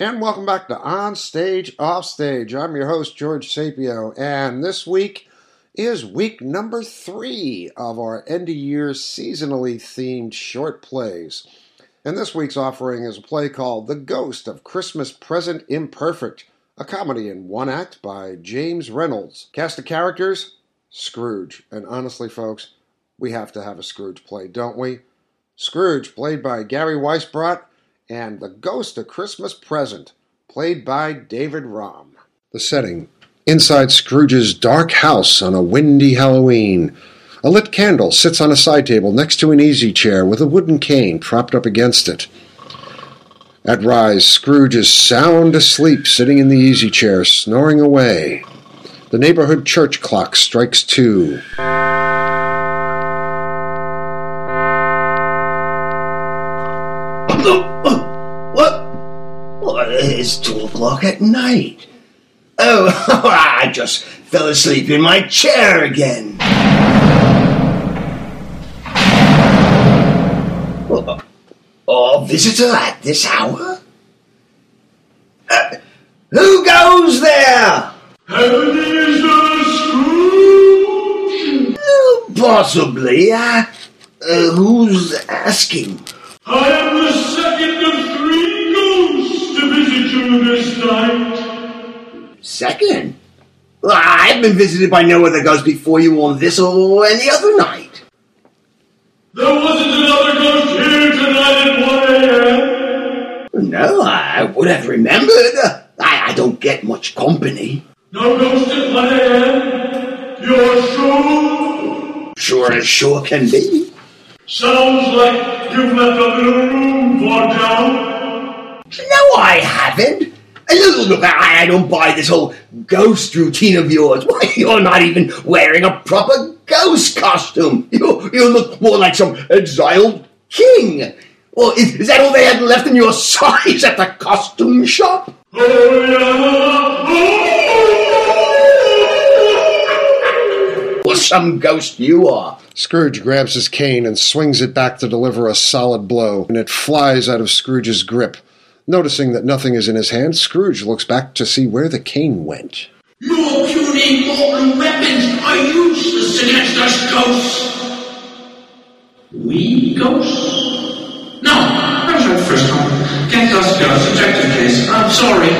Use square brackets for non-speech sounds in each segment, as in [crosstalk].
And welcome back to On Stage, Off Stage. I'm your host, George Sapio, and this week is week number three of our end of year seasonally themed short plays. And this week's offering is a play called The Ghost of Christmas Present Imperfect, a comedy in one act by James Reynolds. Cast of characters Scrooge. And honestly, folks, we have to have a Scrooge play, don't we? Scrooge, played by Gary Weisbrot, and The Ghost of Christmas Present, played by David Raum. The setting inside Scrooge's dark house on a windy Halloween. A lit candle sits on a side table next to an easy chair with a wooden cane propped up against it. At rise, Scrooge is sound asleep, sitting in the easy chair, snoring away. The neighborhood church clock strikes two. It's two o'clock at night. Oh, [laughs] I just fell asleep in my chair again. Oh, oh visitor at this hour? Uh, who goes there? Ebenezer Scrooge! Oh, possibly. Uh, uh, who's asking? I am the this night. Second? I've been visited by no other ghost before you on this or any other night. There wasn't another ghost here tonight at 1 a.m. No, I would have remembered. I, I don't get much company. No ghost at 1 a.m. You're sure? Sure as sure can be. Sounds like you've left a little room for doubt. No, I haven't. I, don't buy this whole ghost routine of yours. [laughs] Why, you're not even wearing a proper ghost costume. You, you look more like some exiled king. Well, is, is that all they had left in your [laughs] size at the costume shop? [laughs] Well, some ghost you are. Scrooge grabs his cane and swings it back to deliver a solid blow, and it flies out of Scrooge's grip. Noticing that nothing is in his hand, Scrooge looks back to see where the cane went. Your puny mortal weapons are useless against us ghosts. We ghosts? No, I was right first time. Against us ghosts, objective case. I'm sorry.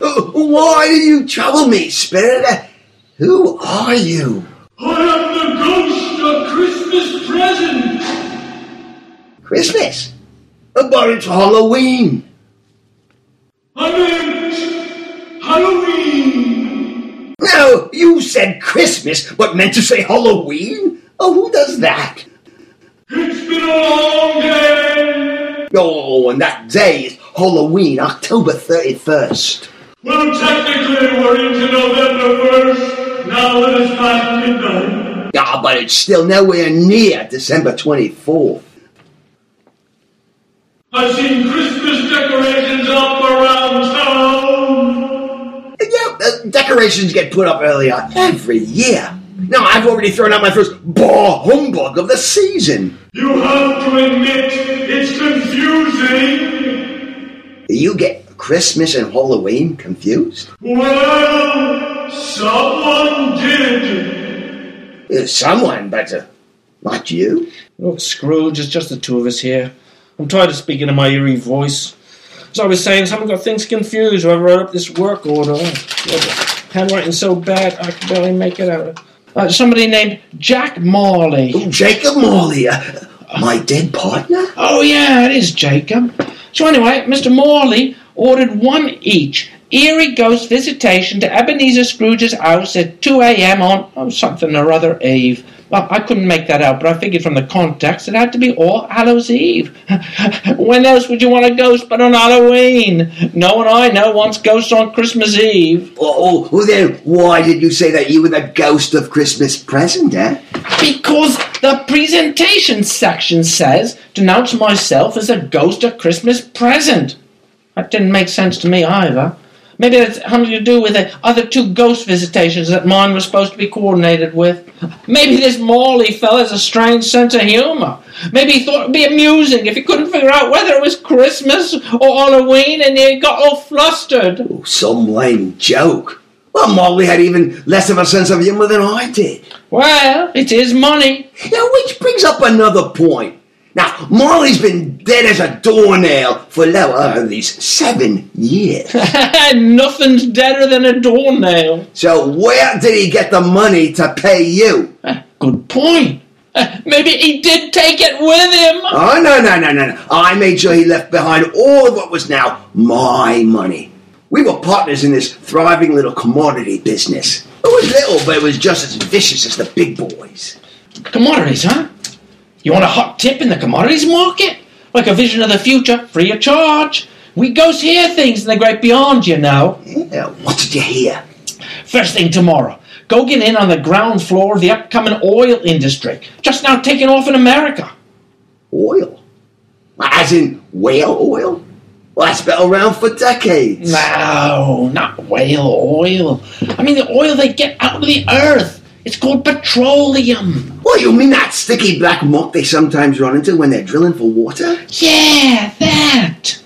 Uh, Why do you trouble me, spirit? Who are you? I am the ghost of Christmas present. Christmas? But it's Halloween. I Halloween. No, you said Christmas, but meant to say Halloween? Oh, who does that? It's been a long day. Oh, and that day is Halloween, October 31st. Well, technically, we're into November 1st, now that it's past midnight. Ah, but it's still nowhere near December 24th. I've seen Christmas decorations up around town. Yeah, uh, decorations get put up earlier every year. Now, I've already thrown out my first bar humbug of the season. You have to admit, it's confusing. You get Christmas and Halloween confused? Well, someone did. Uh, someone, but uh, not you. Look, Scrooge, it's just the two of us here. I'm tired of speaking in my eerie voice. As I was saying, someone got things confused whoever wrote up this work order. Oh, handwriting's so bad I can barely make it out. Uh, somebody named Jack Marley. Oh, Jacob Marley, uh, my dead partner? Oh, yeah, it is Jacob. So, anyway, Mr. Morley ordered one each eerie ghost visitation to Ebenezer Scrooge's house at 2 a.m. on oh, something or other Eve. Well, I couldn't make that out, but I figured from the context it had to be All Hallows Eve. [laughs] when else would you want a ghost but on Halloween? No one I know wants ghosts on Christmas Eve. Oh, oh, well then, why did you say that you were the ghost of Christmas present, eh? Because the presentation section says, denounce myself as a ghost of Christmas present. That didn't make sense to me either. Maybe it's something to do with the other two ghost visitations that mine was supposed to be coordinated with. Maybe this Marley fella has a strange sense of humor. Maybe he thought it'd be amusing if he couldn't figure out whether it was Christmas or Halloween and he got all flustered. Oh, some lame joke. Well, Marley had even less of a sense of humor than I did. Well, it is money. Now, which brings up another point. Now, Marley's been dead as a doornail for lower these seven years. [laughs] Nothing's deader than a doornail. So where did he get the money to pay you? [laughs] Good point. [laughs] Maybe he did take it with him. Oh, no, no, no, no, no. I made sure he left behind all of what was now my money. We were partners in this thriving little commodity business. It was little, but it was just as vicious as the big boys. Commodities, huh? You want a hot tip in the commodities market? Like a vision of the future, free of charge. We ghosts hear things in the great beyond, you know. Yeah, what did you hear? First thing tomorrow, go get in on the ground floor of the upcoming oil industry, just now taking off in America. Oil? As in whale oil? Well, that's been around for decades. No, not whale oil. I mean the oil they get out of the earth. It's called petroleum. What, you mean that sticky black muck they sometimes run into when they're drilling for water? Yeah, that.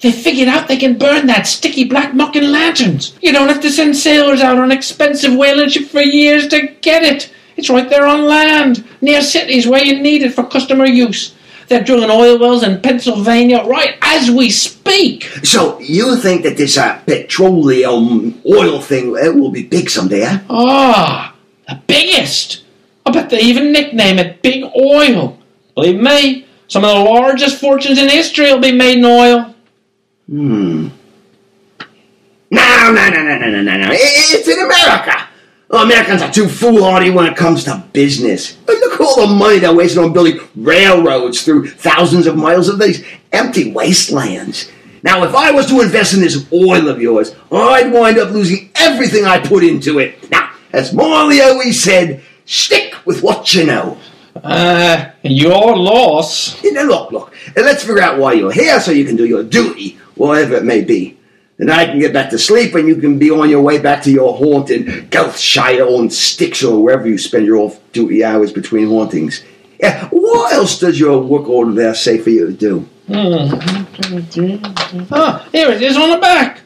They figured out they can burn that sticky black muck in lanterns. You don't have to send sailors out on expensive whaling ship for years to get it. It's right there on land, near cities where you need it for customer use. They're drilling oil wells in Pennsylvania right as we speak. So you think that this uh, petroleum oil thing uh, will be big someday, huh? Ah, the biggest. I bet they even nickname it Big Oil. Believe me, some of the largest fortunes in history will be made in oil. Hmm. No, no, no, no, no, no, no, no. It's in America. Americans are too foolhardy when it comes to business. Look at all the money they're wasting on building railroads through thousands of miles of these empty wastelands. Now, if I was to invest in this oil of yours, I'd wind up losing everything I put into it. Now, as Marley always said, stick with what you know. Uh, your loss. You know, look, look, let's figure out why you're here so you can do your duty, whatever it may be. Then I can get back to sleep and you can be on your way back to your haunt in Gulfshire or in Styx or wherever you spend your off duty hours between hauntings. Yeah, what else does your work order there say for you to do? Ah, here it is on the back.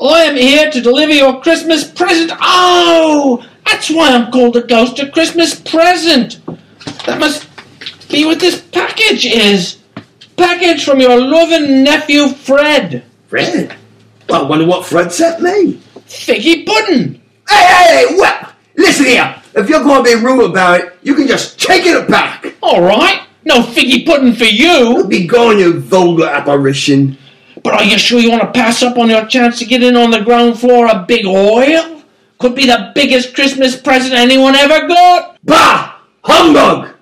I am here to deliver your Christmas present. Oh, that's why I'm called a ghost. A Christmas present. That must be what this package is. Package from your loving nephew Fred. Fred? Well, I wonder what Fred sent me. Figgy pudding. Hey, hey, hey, well, listen here. If you're going to be rude about it, you can just take it back. All right. No figgy pudding for you. Be gone, you vulgar apparition. But are you sure you want to pass up on your chance to get in on the ground floor of Big Oil? Could be the biggest Christmas present anyone ever got. Bah! Humbug!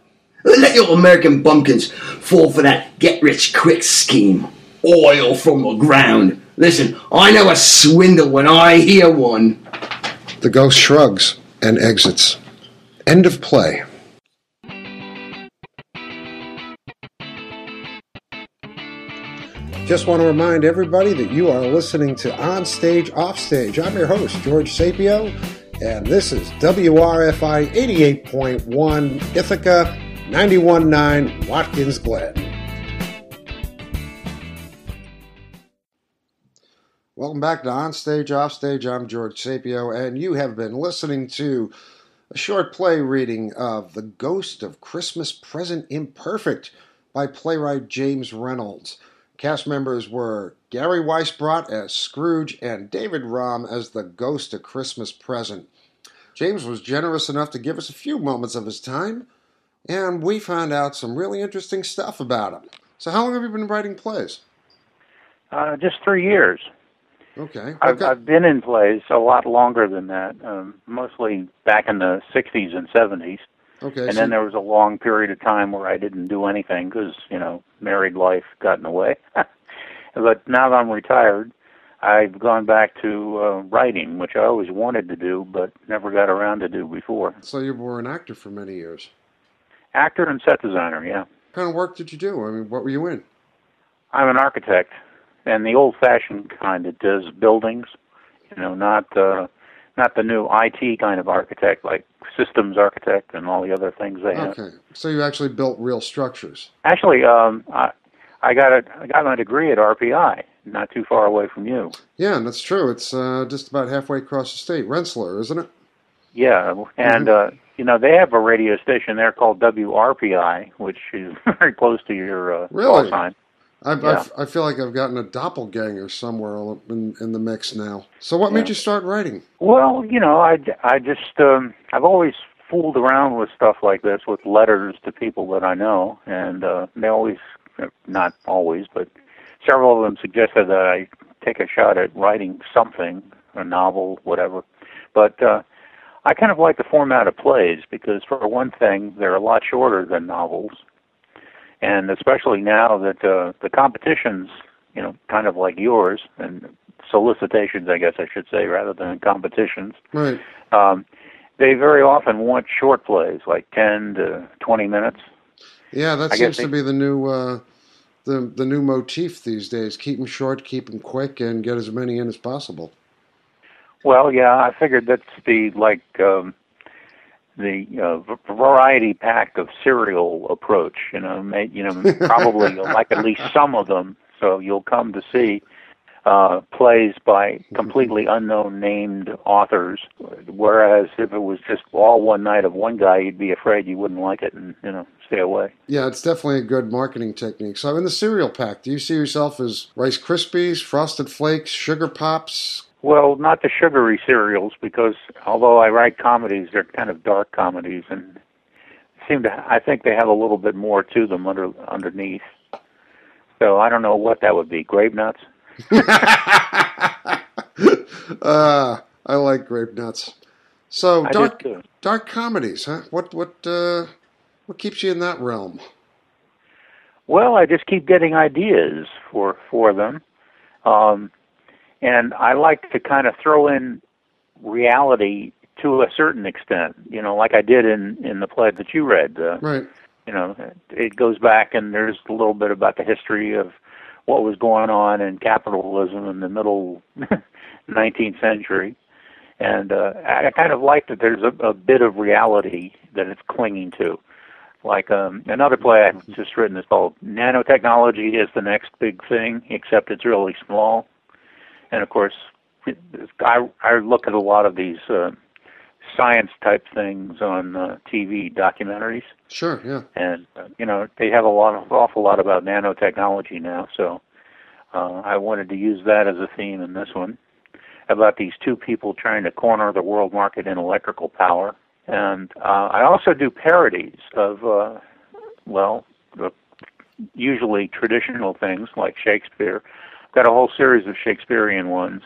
Let your American bumpkins fall for that get rich quick scheme. Oil from the ground. Listen, I know a swindle when I hear one. The ghost shrugs and exits. End of play. Just want to remind everybody that you are listening to On Stage, Off Stage. I'm your host, George Sapio, and this is WRFI 88.1 Ithaca, 91.9 Watkins Glen. Welcome back to On Stage, Off Stage. I'm George Sapio, and you have been listening to a short play reading of The Ghost of Christmas Present Imperfect by playwright James Reynolds. Cast members were Gary Weisbrot as Scrooge and David Rom as the Ghost of Christmas Present. James was generous enough to give us a few moments of his time, and we found out some really interesting stuff about him. So, how long have you been writing plays? Uh, just three years. Okay. I've, okay. I've been in plays a lot longer than that, um, mostly back in the 60s and 70s. Okay. And so- then there was a long period of time where I didn't do anything because, you know, married life got in the way. [laughs] but now that I'm retired, I've gone back to uh, writing, which I always wanted to do but never got around to do before. So you were an actor for many years. Actor and set designer, yeah. What kind of work did you do? I mean, what were you in? I'm an architect, and the old-fashioned kind that does buildings, You know, not uh, not the new IT kind of architect like systems architect and all the other things they have. Okay, so you actually built real structures. Actually, um, I I got a I got my degree at RPI, not too far away from you. Yeah, and that's true. It's uh, just about halfway across the state, Rensselaer, isn't it? Yeah, and uh, you know they have a radio station there called WRPI, which is [laughs] very close to your uh, Really? Sign. I, Yeah. I, I feel like I've gotten a doppelganger somewhere in, in the mix now. So, what made you start writing? Well, you know, I, I just um, I've always fooled around with stuff like this with letters to people that I know, and uh, they always, not always, but several of them suggested that I take a shot at writing something, a novel, whatever. But uh, I kind of like the format of plays because, for one thing, they're a lot shorter than novels, and especially now that uh, the competitions, you know, kind of like yours and solicitations, I guess I should say, rather than competitions Right. um, they very often want short plays, like 10 to 20 minutes. Yeah, that I seems guess to be the new uh, the the new motif these days. Keep them short, keep them quick, and get as many in as possible. Well, yeah, I figured that's the like um, the uh, variety pack of cereal approach. You know, may, you know, probably you'll like at least some of them, so you'll come to see uh, plays by completely unknown named authors. Whereas if it was just all one night of one guy, you'd be afraid you wouldn't like it and you know stay away. Yeah, it's definitely a good marketing technique. So, in the cereal pack, do you see yourself as Rice Krispies, Frosted Flakes, Sugar Pops? Well, not the sugary cereals because although I write comedies, they're kind of dark comedies and seem to. I think they have a little bit more to them under underneath. So I don't know what that would be. Grape nuts. uh, [laughs] I like grape nuts. So I dark dark comedies, huh? What what uh, what keeps you in that realm? Well, I just keep getting ideas for for them, um, and I like to kind of throw in reality to a certain extent. You know, like I did in in the play that you read. Uh, Right. you know, it goes back and there's a little bit about the history of what was going on in capitalism in the middle [laughs] 19th century. And uh, I kind of like that there's a, a bit of reality that it's clinging to. Like um, another play I've just written is called Nanotechnology is the Next Big Thing, except it's really small. And of course, I, I look at a lot of these uh, science type things on uh, TV documentaries Sure. Yeah. and uh, you know they have a lot of awful lot about nanotechnology now so uh, i wanted to use that as a theme in this one about these two people trying to corner the world market in electrical power and uh, i also do parodies of uh, well the usually traditional things like shakespeare got a whole series of shakespearean ones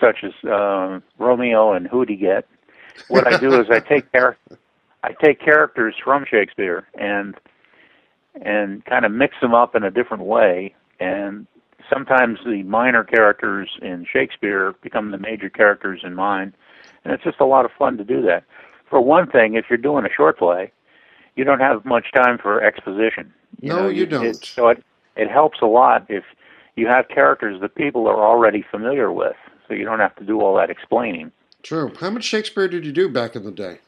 such as uh, romeo and who'd he get what i do is i take char- I take characters from Shakespeare and and kind of mix them up in a different way and sometimes the minor characters in Shakespeare become the major characters in mine and it's just a lot of fun to do that. For one thing, if you're doing a short play, you don't have much time for exposition. No, you it- don't. so it it helps a lot if you have characters that people are already familiar with, so you don't have to do all that explaining. True. How much Shakespeare did you do back in the day?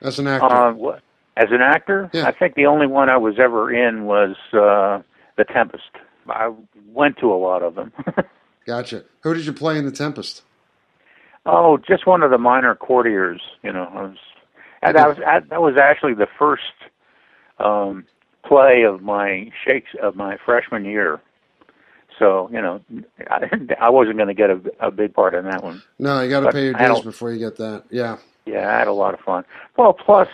As an actor. Uh, what, as an actor, Yeah. I think the only one I was ever in was uh, The Tempest. I went to a lot of them. [laughs] gotcha. Who did you play in The Tempest? oh, just one of the minor courtiers. You know, I was, and that was that was actually the first um, play of my shakes of my freshman year. So you know, I, I wasn't going to get a, a big part in that one. No, you got to pay your dues before you get that. Yeah. Yeah, I had a lot of fun. Well, plus,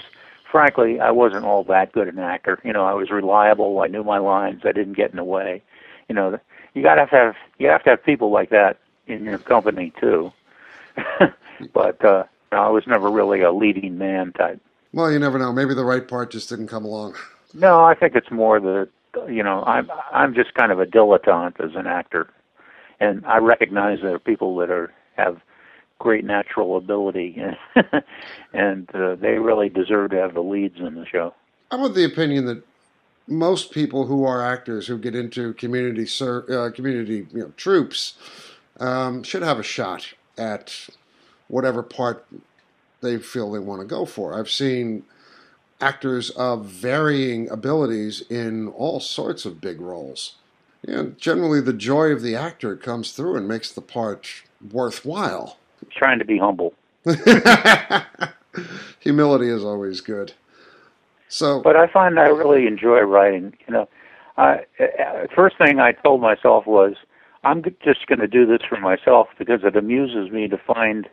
frankly, I wasn't all that good an actor. You know, I was reliable. I knew my lines. I didn't get in the way. You know, you got to have you have to have people like that in your company too. [laughs] but uh, I was never really a leading man type. Well, you never know. Maybe the right part just didn't come along. No, I think it's more the you know I'm I'm just kind of a dilettante as an actor, and I recognize there are people that are have great natural ability, [laughs] and uh, they really deserve to have the leads in the show. I'm of the opinion that most people who are actors who get into community ser- uh, community you know, troupes um, should have a shot at whatever part they feel they want to go for. I've seen actors of varying abilities in all sorts of big roles. And generally, the joy of the actor comes through and makes the part worthwhile. Trying to be humble. [laughs] Humility is always good. So, But I find I really enjoy writing. You know, I, uh, first thing I told myself was, I'm just going to do this for myself because it amuses me to find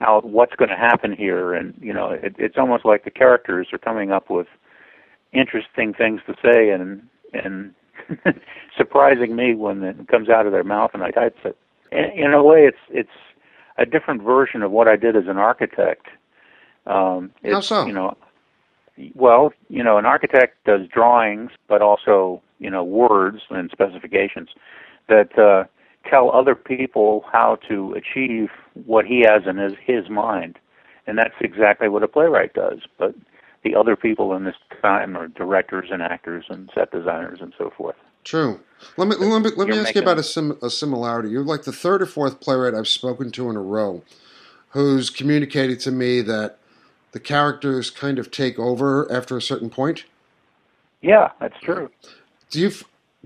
out what's going to happen here, and you know, it, it's almost like the characters are coming up with interesting things to say and and [laughs] surprising me when it comes out of their mouth and I type it. In, in a way, it's it's a different version of what I did as an architect. Um, it's, How so? You know, well, you know, an architect does drawings, but also you know words and specifications that uh, tell other people how to achieve what he has in his his mind, and that's exactly what a playwright does. But the other people in this time are directors and actors and set designers and so forth. True. Let me let me let me ask you about a, sim, a similarity. You're like the third or fourth playwright I've spoken to in a row, who's communicated to me that the characters kind of take over after a certain point. Yeah, that's true. Do you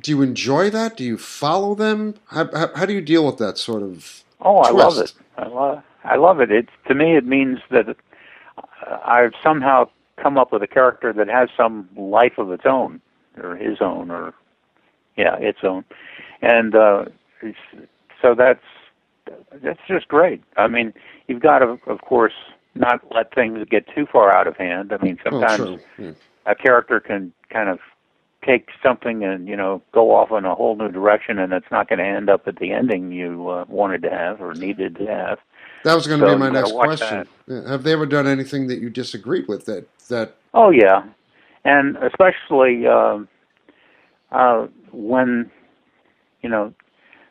do you enjoy that? Do you follow them? How, how, how do you deal with that sort of? Oh, I love it. I love I love it. It's to me it means that uh, I've somehow come up with a character that has some life of its own, or his own, or yeah, its own, and uh, so that's that's just great. I mean, you've got to, of course, not let things get too far out of hand. I mean, Oh, sometimes true. Yeah. a character can kind of take something and you know go off in a whole new direction and it's not going to end up at the ending you uh, wanted to have or needed to have That was going to So be my next question. Yeah. Have they ever done anything that you disagreed with? That that oh yeah and especially um uh when you know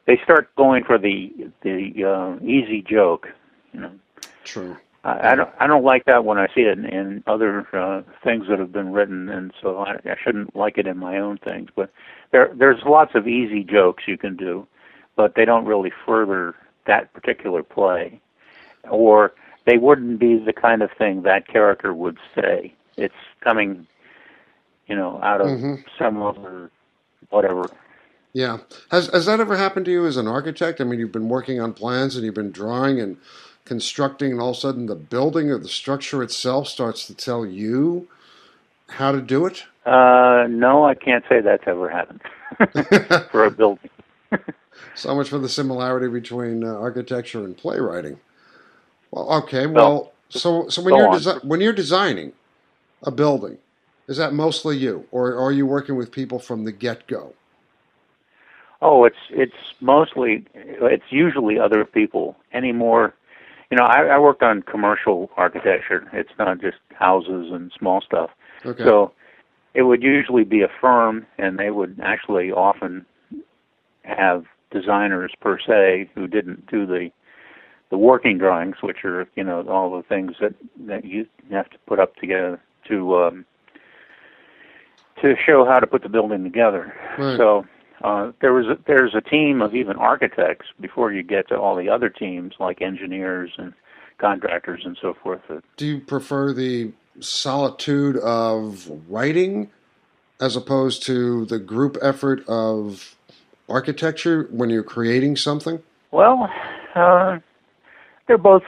they start going for the the uh, easy joke you know true. I, I don't I don't like that when I see it in, in other uh, things that have been written, and so I, I shouldn't like it in my own things. But there there's lots of easy jokes you can do, but they don't really further that particular play, or they wouldn't be the kind of thing that character would say. It's coming, you know, out of Mhm. some other whatever. Yeah. Has has that ever happened to you as an architect? I mean, you've been working on plans and you've been drawing and constructing, and all of a sudden the building or the structure itself starts to tell you how to do it. Uh, no, I can't say that's ever happened [laughs] for a building. [laughs] so much for the similarity between uh, architecture and playwriting. Well, okay. Well, so so when you're desi- when you're designing a building, is that mostly you, or are you working with people from the get go? Oh, it's it's mostly it's usually other people anymore. You know, I, I worked on commercial architecture. It's not just houses and small stuff. Okay. So it would usually be a firm, and they would actually often have designers per se who didn't do the the working drawings, which are you know all the things that that you have to put up together to um, to show how to put the building together. Right. So uh, there was a, there's a team of even architects before you get to all the other teams like engineers and contractors and so forth. Do you prefer the solitude of writing as opposed to the group effort of architecture when you're creating something? well, uh, they're both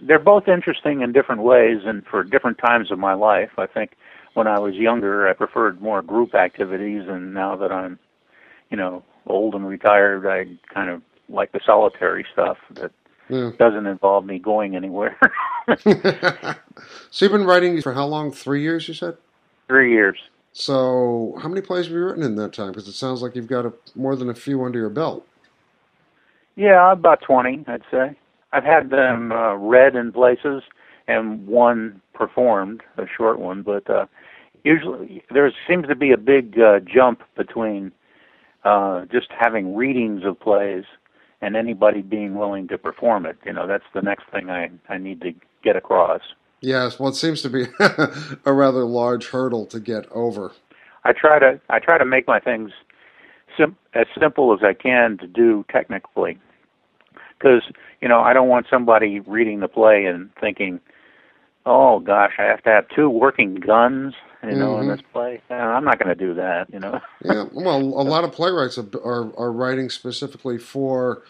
they're both interesting in different ways and for different times of my life. I think when I was younger, I preferred more group activities, and now that I'm, you know, old and retired, I kind of like the solitary stuff that Yeah. doesn't involve me going anywhere. [laughs] [laughs] so you've been writing for how long? Three years, you said. Three years. So how many plays have you written in that time? Because it sounds like you've got a, more than a few under your belt. Yeah, about 20, I'd say. I've had them uh, read in places and one performed, a short one, but uh, usually there seems to be a big uh, jump between uh, just having readings of plays and anybody being willing to perform it. You know, that's the next thing I, I need to get across. Yes, well, it seems to be [laughs] a rather large hurdle to get over. I try to I try to make my things sim- as simple as I can to do technically, because you know I don't want somebody reading the play and thinking, "Oh gosh, I have to have two working guns," you know, Mhm. in this play. Uh, I'm not going to do that, you know. [laughs] Yeah, well, a [laughs] lot of playwrights are, are, are writing specifically for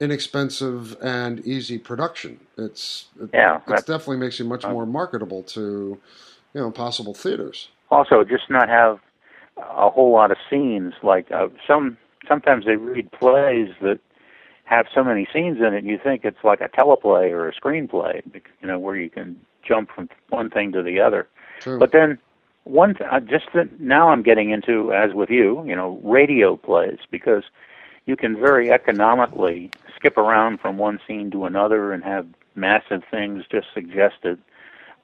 inexpensive and easy production. It's it, Yeah, it definitely makes you much uh, more marketable to you know possible theaters. also just not have a whole lot of scenes like uh, some sometimes they read plays that have so many scenes in it you think it's like a teleplay or a screenplay you know where you can jump from one thing to the other True. but then one th- just that now I'm getting into as with you you know radio plays because you can very economically skip around from one scene to another and have massive things just suggested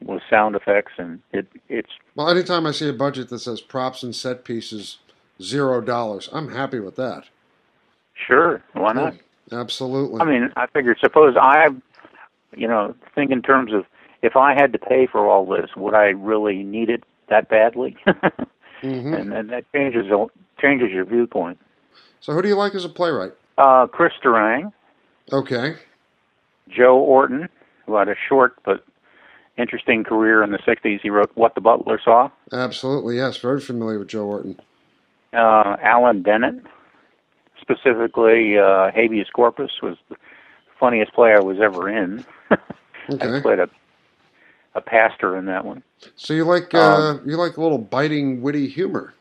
with sound effects and it it's well, anytime I see a budget that says props and set pieces zero dollars, I'm happy with that. Sure, why not? Absolutely. I mean, I figured suppose I, you know, think in terms of if I had to pay for all this, would I really need it that badly? [laughs] hmm and, and that changes changes your viewpoint. So, who do you like as a playwright? Uh, Chris Durang, Okay. Joe Orton, who had a short but interesting career in the '60s. He wrote What the Butler Saw. Absolutely, yes. Very familiar with Joe Orton. Uh, Alan Bennett, specifically uh, Habeas Corpus, was the funniest play I was ever in. [laughs] okay. I played a a pastor in that one. So you like uh, you like a little biting, witty humor.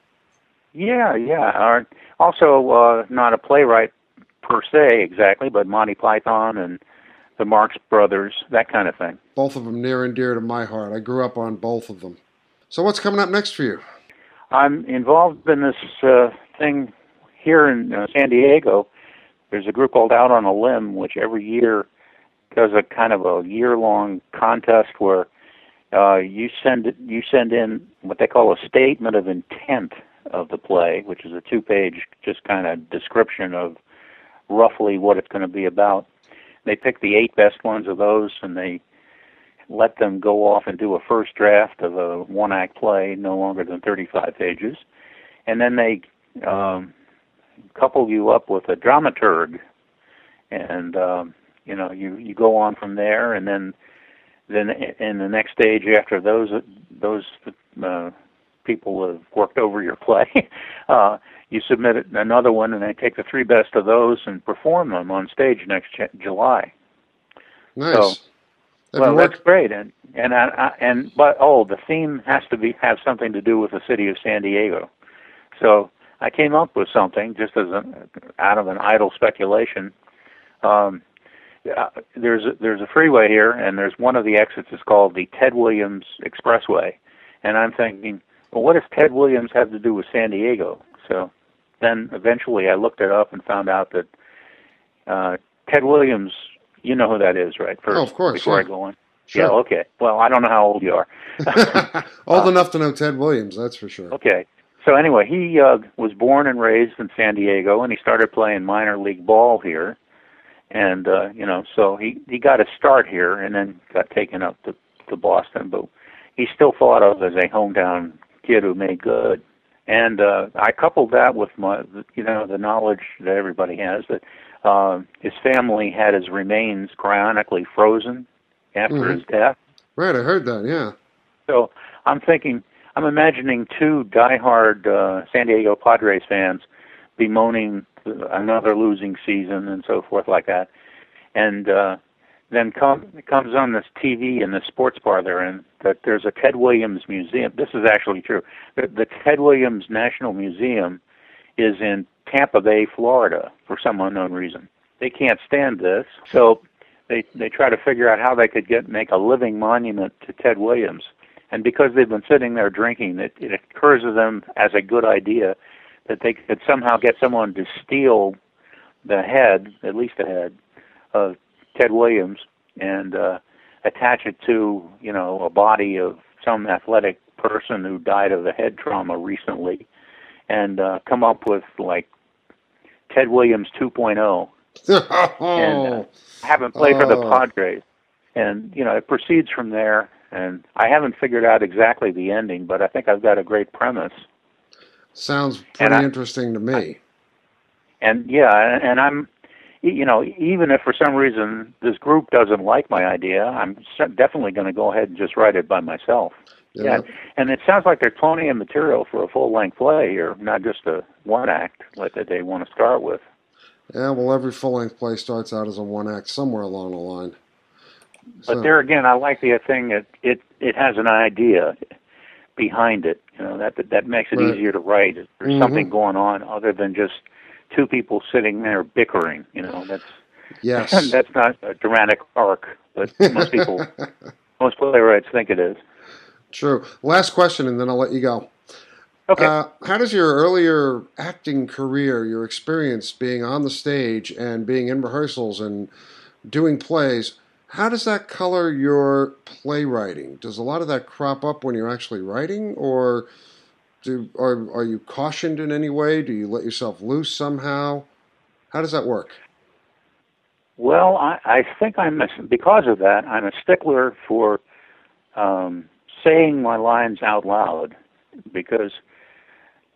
Yeah, yeah. Uh, also, uh, not a playwright per se exactly, but Monty Python and the Marx Brothers, that kind of thing. Both of them near and dear to my heart. I grew up on both of them. So what's coming up next for you? I'm involved in this uh, thing here in uh, San Diego. There's a group called Out on a Limb, which every year does a kind of a year-long contest where uh, you send you send in what they call a statement of intent of the play, which is a two-page just kind of description of roughly what it's going to be about. They pick the eight best ones of those, and they let them go off and do a first draft of a one-act play, no longer than 35 pages, and then they um, couple you up with a dramaturg, and um, you know you you go on from there, and then then in the next stage after those those uh, people have worked over your play, [laughs] uh, you submit another one, and they take the three best of those and perform them on stage next J- July. Nice. So, well, that's great, and and I, I, and but oh, the theme has to be have something to do with the city of San Diego. So I came up with something just as an out of an idle speculation. Um, uh, there's a, there's a freeway here, and there's one of the exits is called the Ted Williams Expressway, and I'm thinking, well, what does Ted Williams have to do with San Diego? So then eventually I looked it up and found out that uh, Ted Williams, you know who that is, right? First, Oh, of course, Before yeah. I go on. Sure. Yeah, okay. Well, I don't know how old you are. [laughs] Old enough to know Ted Williams, that's for sure. Okay. So anyway, he uh, was born and raised in San Diego, and he started playing minor league ball here. And uh, you know, so he he got a start here, and then got taken up to to Boston. But he's still thought of as a hometown kid who made good. And uh, I coupled that with my, you know, the knowledge that everybody has that um, his family had his remains cryonically frozen after Mhm. his death. Right, I heard that. Yeah. So I'm thinking, I'm imagining two diehard uh, San Diego Padres fans bemoaning another losing season and so forth like that, and uh, then come comes on this TV in the sports bar they're in that there's a Ted Williams museum. This is actually true. The, the Ted Williams National Museum is in Tampa Bay, Florida, for some unknown reason. They can't stand this, so they they try to figure out how they could get make a living monument to Ted Williams. And because they've been sitting there drinking, it, it occurs to them as a good idea that they could somehow get someone to steal the head, at least the head, of Ted Williams and uh, attach it to, you know, a body of some athletic person who died of a head trauma recently, and uh, come up with like Ted Williams 2.0 and uh, [laughs] have him play for the Oh. Padres. And you know, it proceeds from there. And I haven't figured out exactly the ending, but I think I've got a great premise. Sounds pretty I- interesting to me. And yeah, and I'm you know, even if for some reason this group doesn't like my idea, I'm definitely going to go ahead and just write it by myself. Yeah, and it sounds like there's plenty of material for a full-length play here, not just a one act like that they want to start with. Yeah, well, every full length play starts out as a one act somewhere along the line. But So- there again, I like the thing that it it has an idea behind it. You know that that, that makes it Right. easier to write. There's Mhm. something going on other than just two people sitting there bickering. You know that's yes. [laughs] that's not a dramatic arc, but most people, [laughs] most playwrights think it is. True. Last question, and then I'll let you go. Okay. Uh, how does your earlier acting career, your experience being on the stage and being in rehearsals and doing plays, how does that color your playwriting? Does a lot of that crop up when you're actually writing, or do are are you cautioned in any way? Do you let yourself loose somehow? How does that work? Well, I, I think I'm a, because of that. I'm a stickler for um, saying my lines out loud because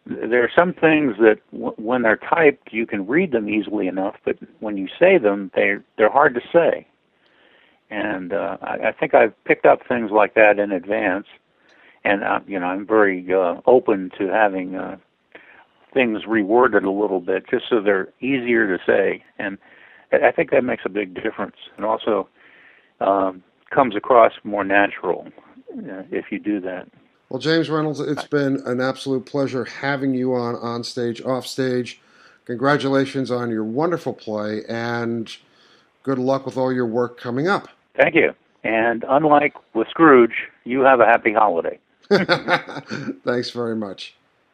there are some things that w- when they're typed you can read them easily enough, but when you say them, they they're hard to say. And uh, I, I think I've picked up things like that in advance, and uh, you know I'm very uh, open to having uh, things reworded a little bit just so they're easier to say and I I think that makes a big difference, and also um, comes across more natural uh, if you do that. Well, James Reynolds, it's been an absolute pleasure having you on on stage, off stage. Congratulations on your wonderful play, and good luck with all your work coming up. Thank you. And unlike with Scrooge, you have a happy holiday. [laughs] Thanks very much.